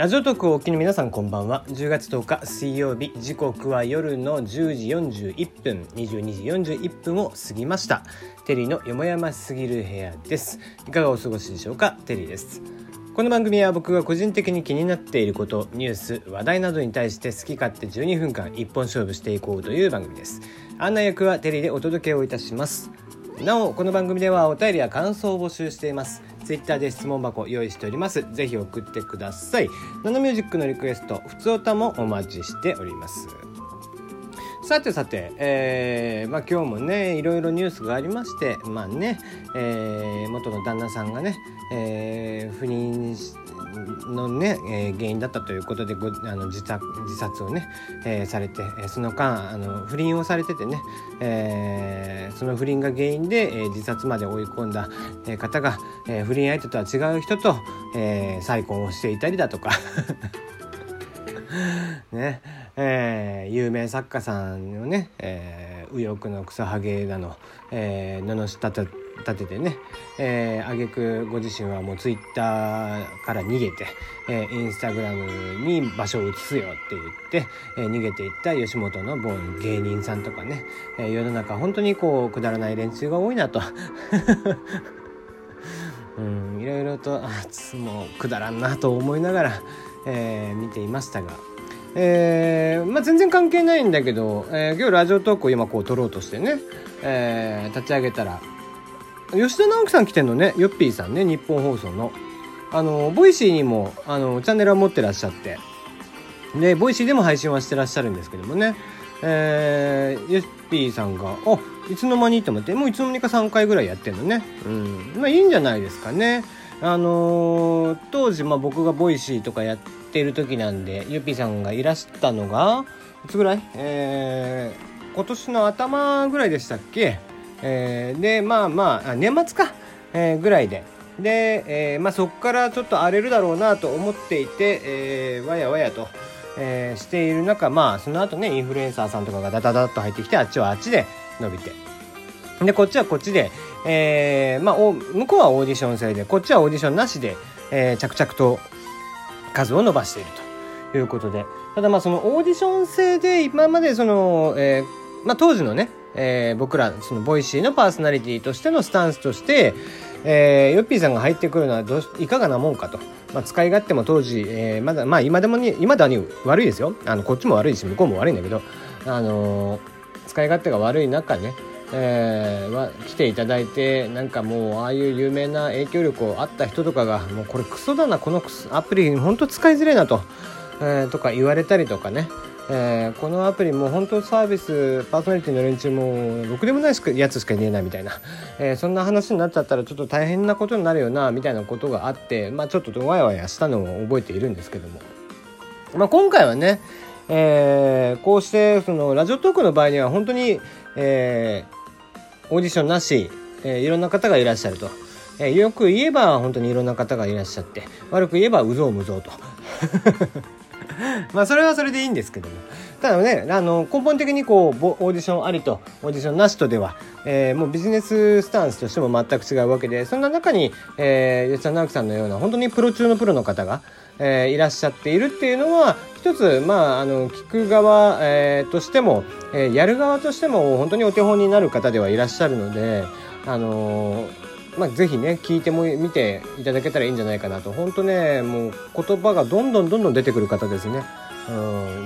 ラジオトークをお聞きの皆さんこんばんは。10月10日水曜日時刻は夜の10時41分22時41分を過ぎました。テリーのよもやますぎる部屋です。いかがお過ごしでしょうか？テリーです。この番組は僕が個人的に気になっていることニュース話題などに対して好き勝手12分間一本勝負していこうという番組です。案内役はテリーでお届けをいたします。なおこの番組ではお便りや感想を募集しています。ツイッターで質問箱用意しております。ぜひ送ってください。ナノミュージックのリクエストふつおたもお待ちしております。さてさて、えーまあ、今日もねいろいろニュースがありましてまあね、えー、元の旦那さんがね、えー、不倫のね、えー、原因だったということでごあの自殺自殺をね、えー、されてその間あの不倫をされててね、えー、その不倫が原因で、えー、自殺まで追い込んだ、方が、えー、不倫相手とは違う人と、えー、再婚をしていたりだとか。ねえー、有名作家さんのね、えー、右翼の草ハゲだの、えー、罵った立ててね、えー、挙句ご自身はもうツイッターから逃げて、えー、インスタグラムに場所を移すよって言って、えー、逃げていった吉本の某芸人さんとかね、えー、世の中本当にこうくだらない連中が多いなと。うんいろいろとあもうくだらんなと思いながら、えー、見ていましたが、えーまあ、全然関係ないんだけど、えー、今日 Radiotalk を今こう撮ろうとしてね、えー、立ち上げたら吉田尚記さん来てんのねヨッピーさんねニッポン放送の。あの Voicy にもあのチャンネルは持ってらっしゃって。で Voicy でも配信はしてらっしゃるんですけどもね。えー、ヨッピーさんがあいつの間にと思ってもういつの間にか3回ぐらいやってんのね。うん。まあいいんじゃないですかね。あのー、当時、まあ、僕が Voicy とかやってる時なんでヨッピーさんがいらしたのがいつぐらい？えー、今年の頭ぐらいでしたっけ？えー、でまあまあ年末か、えー、ぐらいで。で、えーまあ、そこからちょっと荒れるだろうなと思っていて、えー、わやわやと、えー、している中まあその後ねインフルエンサーさんとかがダダダッと入ってきてあっちはあっちで伸びて。でこっちはこっちで、えーまあ、お向こうはオーディション制でこっちはオーディションなしで、えー、着々と数を伸ばしていると。いうことで。ただまあそのオーディション制で今までその、えーまあ、当時のねえー、僕らその Voicy のパーソナリティとしてのスタンスとして、えー、ヨッピーさんが入ってくるのはどういかがなもんかと、まあ、使い勝手も当時、えー、まだまあ今でもに今だに悪いですよ。あのこっちも悪いし向こうも悪いんだけど、あのー、使い勝手が悪い中ねえー、は来ていただいてなんかもうああいう有名な影響力をあった人とかがもうこれクソだなこのアプリ本当使いづれえなと、えー、とか言われたりとかね。えー、このアプリも本当サービスパーソナリティの連中もろくでもないやつしか言えないみたいな、えー、そんな話になっちゃったらちょっと大変なことになるよなみたいなことがあって、まあ、ちょっとわやわやしたのを覚えているんですけども、まあ、今回はね、えー、こうしてそのラジオトークの場合には本当に、えー、オーディションなし、えー、いろんな方がいらっしゃると。え、よく言えば本当にいろんな方がいらっしゃって悪く言えばうぞうむぞうと。まあそれはそれでいいんですけども。ただねあの根本的にこうオーディションありとオーディションなしとでは、えー、もうビジネススタンスとしても全く違うわけでそんな中に、えー、吉田直樹さんのような本当にプロ中のプロの方が、えー、いらっしゃっているっていうのは一つまああの聞く側、えー、としても、えー、やる側としても本当にお手本になる方ではいらっしゃるのであのーまあ、ぜひね聞いても見ていただけたらいいんじゃないかなと本当ねもう言葉がどんどんどんどん出てくる方ですねう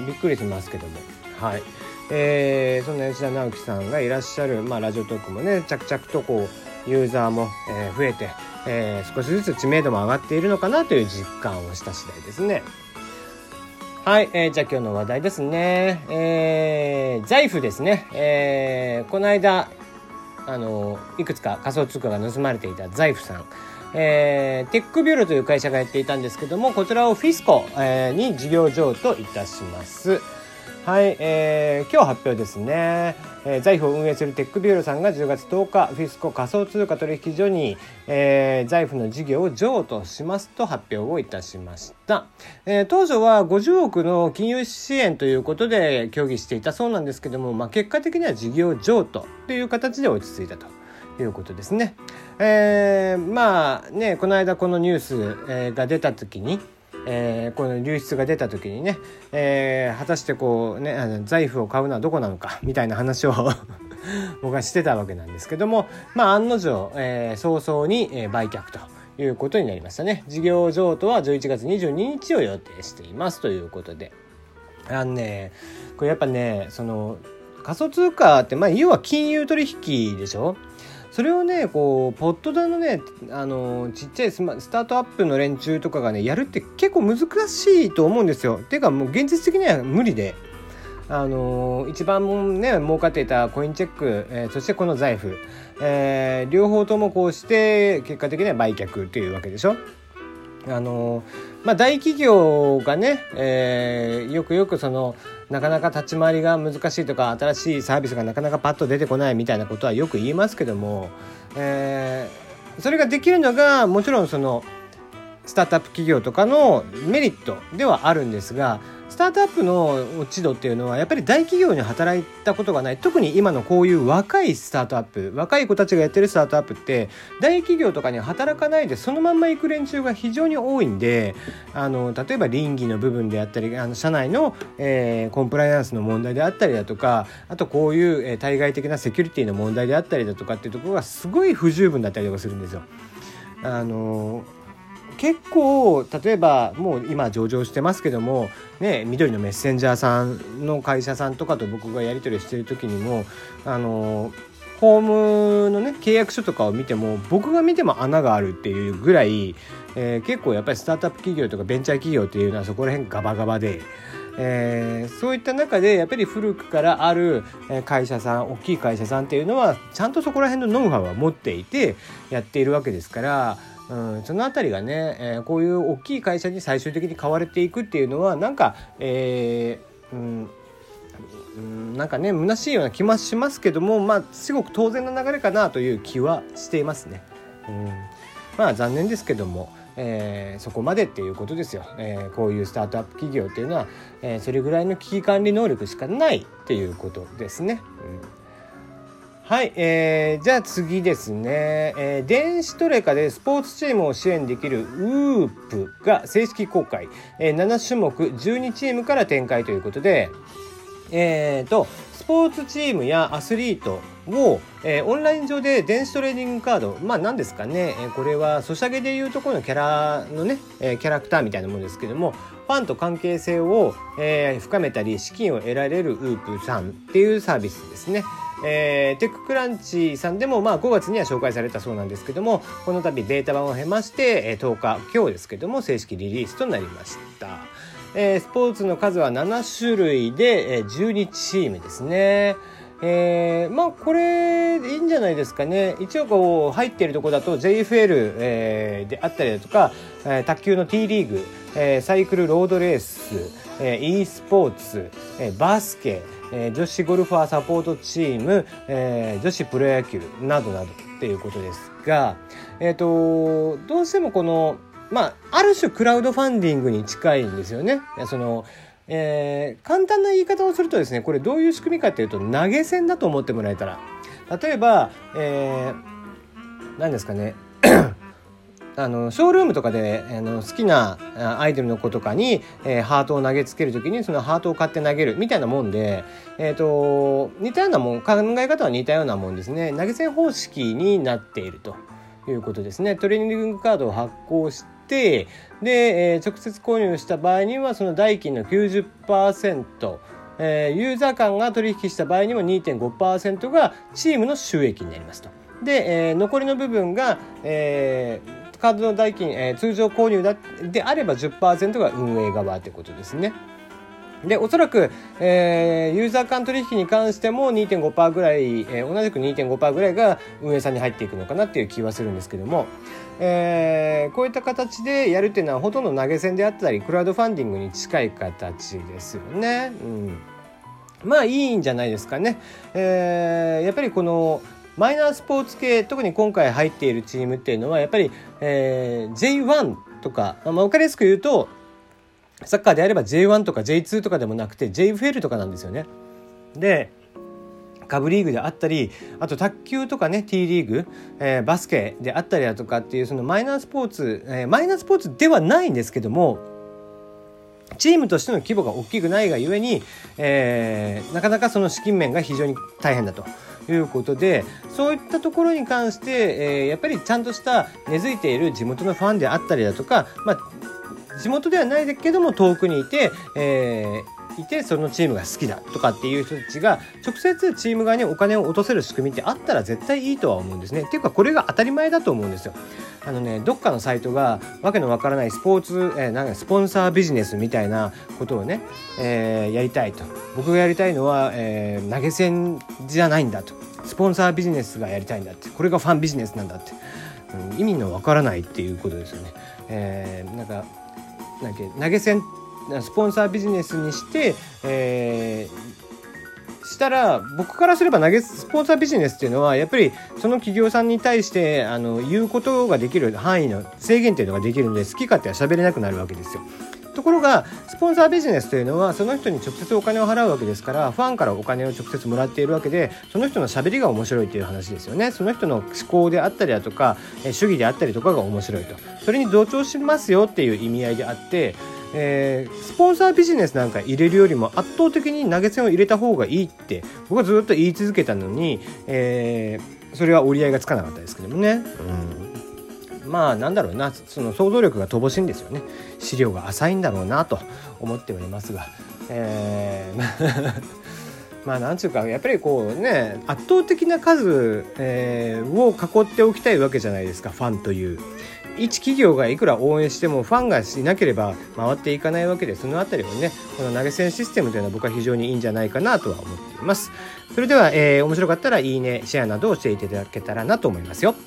んびっくりしますけどもはいえー、そんな吉田尚記さんがいらっしゃる、まあ、 Radiotalk もね着々とこうユーザーも、えー、増えて、えー、少しずつ知名度も上がっているのかなという実感をした次第ですね。はい、えー、じゃあ今日の話題ですね。えー、 Zaif ですね。えー、この間、あのいくつか仮想通貨が盗まれていた Zaif さん、えー、テックビューロという会社がやっていたんですけどもこちらをフィスコ、えー、に事業譲渡いたします。はい、えー、今日発表ですね、えー、 Zaif を運営するテックビューロさんが10月10日フィスコ仮想通貨取引所に、えー、 Zaif の事業を譲渡しますと発表をいたしました、えー、当初は50億の金融支援ということで協議していたそうなんですけども、まあ、結果的には事業譲渡という形で落ち着いたと。いうことですね。えー、まあねこの間このニュース、えー、が出た時に、えー、この流出が出た時にね、えー、果たしてこうねあの財布を買うのはどこなのかみたいな話を 僕はしてたわけなんですけどもまあ案の定、えー、早々に、え売却ということになりましたね。事業譲渡は11月22日を予定していますということで。あのねこれやっぱねその仮想通貨ってまあ要は金融取引でしょ？それをねこうポットダのねあのちっちゃいスマスタートアップの連中とかがねやるって結構難しいと思うんですよ。ていうかもう現実的には無理で。あの一番ね儲かっていたコインチェック、えー、そしてこの財布、えー、両方ともこうして結果的には売却というわけでしょ。あのまあ、大企業がね、えー、よくよくそのなかなか立ち回りが難しいとか新しいサービスがなかなかパッと出てこないみたいなことはよく言いますけども、えー、それができるのがもちろんそのスタートアップ企業とかのメリットではあるんですがスタートアップの落ち度っていうのはやっぱり大企業に働いたことがない特に今のこういう若いスタートアップ若い子たちがやってるスタートアップって大企業とかに働かないでそのまんま行く連中が非常に多いんであの例えば倫理の部分であったりあの社内の、えー、コンプライアンスの問題であったりだとかあとこういう、えー、対外的なセキュリティの問題であったりだとかっていうところがすごい不十分だったりとかするんですよ。あの結構例えばもう今上場してますけども、ね、緑のメッセンジャーさんの会社さんとかと僕がやり取りしてる時にもあのホームのね契約書とかを見ても僕が見ても穴があるっていうぐらい、えー、結構やっぱりスタートアップ企業とかベンチャー企業っていうのはそこら辺ガバガバで。えー、そういった中でやっぱり古くからある会社さん大きい会社さんっていうのはちゃんとそこら辺のノウハウは持っていてやっているわけですからうん、その辺りがね、えー、こういう大きい会社に最終的に買われていくっていうのはなんか、えー、うん、なんかね虚しいような気もしますけどもまあすごく当然の流れかなという気はしていますね。うん、まあ残念ですけども、えー、そこまでっていうことですよ、えー、こういうスタートアップ企業っていうのは、えー、それぐらいの危機管理能力しかないっていうことですね。うんはい、えー、じゃあ次ですね、えー、電子トレカでスポーツチームを支援できるウープが正式公開、えー、7種目12チームから展開ということで、えーと、スポーツチームやアスリートを、えー、オンライン上で電子トレーニングカード。まあ何ですかね、えー、これはソシャゲでいうところのキャラのね、えー、キャラクターみたいなものですけども。ファンと関係性を、えー、深めたり資金を得られるウープさんっていうサービスですね。えー、テッククランチさんでもまあ5月には紹介されたそうなんですけどもこの度ベータ版を経ましてえ10日今日ですけども正式リリースとなりました。えー、スポーツの数は7種類で、えー、12チームですね。えー、まあこれいいんじゃないですかね一応こう入っているところだと JFL、えー、であったりだとか、えー、卓球の T リーグ、えー、サイクルロードレース、えー、e スポーツ、えー、バスケ、えー、女子ゴルファーサポートチーム、えー、女子プロ野球などなどっていうことですが、えーと、どうしてもこの、まあ、ある種クラウドファンディングに近いんですよね。そのえー、簡単な言い方をするとですねこれどういう仕組みかっていうと投げ銭だと思ってもらえたら。例えば、えー、何ですかね。あのショールームとかであの好きなアイドルの子とかに、えー、ハートを投げつける時にそのハートを買って投げるみたいなもんで、えーと、似たようなもん考え方は似たようなもんですね。投げ銭方式になっているということですね。トレーニングカードを発行しで、えー、直接購入した場合にはその代金の90%えー、ユーザー間が取引した場合にも2.5%がチームの収益になりますと。で、えー、残りの部分が、えー、カードの代金、えー、通常購入だであれば10%が運営側ということですね。で、おそらく、えー、ユーザー間取引に関しても2.5%ぐらい、えー、同じく2.5%ぐらいが運営さんに入っていくのかなっていう気はするんですけども、えー、こういった形でやるっていうのはほとんど投げ銭であったり、クラウドファンディングに近い形ですよね。うん。まあいいんじゃないですかね。えー、やっぱりこの、マイナースポーツ系特に今回入っているチームっていうのはやっぱり、えー、J1 とか、まあ、分かりやすく言うとサッカーであれば J1 とか J2 とかでもなくて JFL とかなんですよね。で下部リーグであったりあと卓球とかね T リーグ、えー、バスケであったりだとかっていうそのマイナースポーツ、えー、マイナースポーツではないんですけどもチームとしての規模が大きくないがゆえに、えー、なかなかその資金面が非常に大変だと。いうことでそういったところに関して、えー、やっぱりちゃんとした根付いている地元のファンであったりだとか、まあ、地元ではないけども遠くにいて、えーいてそのチームが好きだとかっていう人たちが直接チーム側にお金を落とせる仕組みってあったら絶対いいとは思うんですね。っていうかこれが当たり前だと思うんですよ。あのねどっかのサイトがわけのわからないスポーツ、えー、なんかスポンサービジネスみたいなことをね、えー、やりたいと僕がやりたいのは、えー、投げ銭じゃないんだとスポンサービジネスがやりたいんだってこれがファンビジネスなんだって、うん、意味のわからないっていうことですよね。えー、なんかなんか投げ銭スポンサービジネスにして、えー、したら僕からすれば投げスポンサービジネスっていうのはやっぱりその企業さんに対してあの言うことができる範囲の制限っていうのができるので好き勝手は喋れなくなるわけですよ。ところがスポンサービジネスというのはその人に直接お金を払うわけですからファンからお金を直接もらっているわけでその人のしゃべりが面白いという話ですよねその人の思考であったりだとか主義であったりとかが面白いとそれに同調しますよっていう意味合いであってえー、スポンサービジネスなんか入れるよりも圧倒的に投げ銭を入れた方がいいって僕はずっと言い続けたのに、えー、それは折り合いがつかなかったですけどもね。うん、まあなんだろうな。その想像力が乏しいんですよね。資料が浅いんだろうなと思っておりますが、えー、まあなんつうかやっぱりこうね圧倒的な数、えー、を囲っておきたいわけじゃないですか。ファンという。一企業がいくら応援してもファンがいなければ回っていかないわけでそのあたりもねこの投げ銭システムというのは僕は非常にいいんじゃないかなとは思っています。それでは、えー、面白かったらいいねシェアなどをしていただけたらなと思いますよ。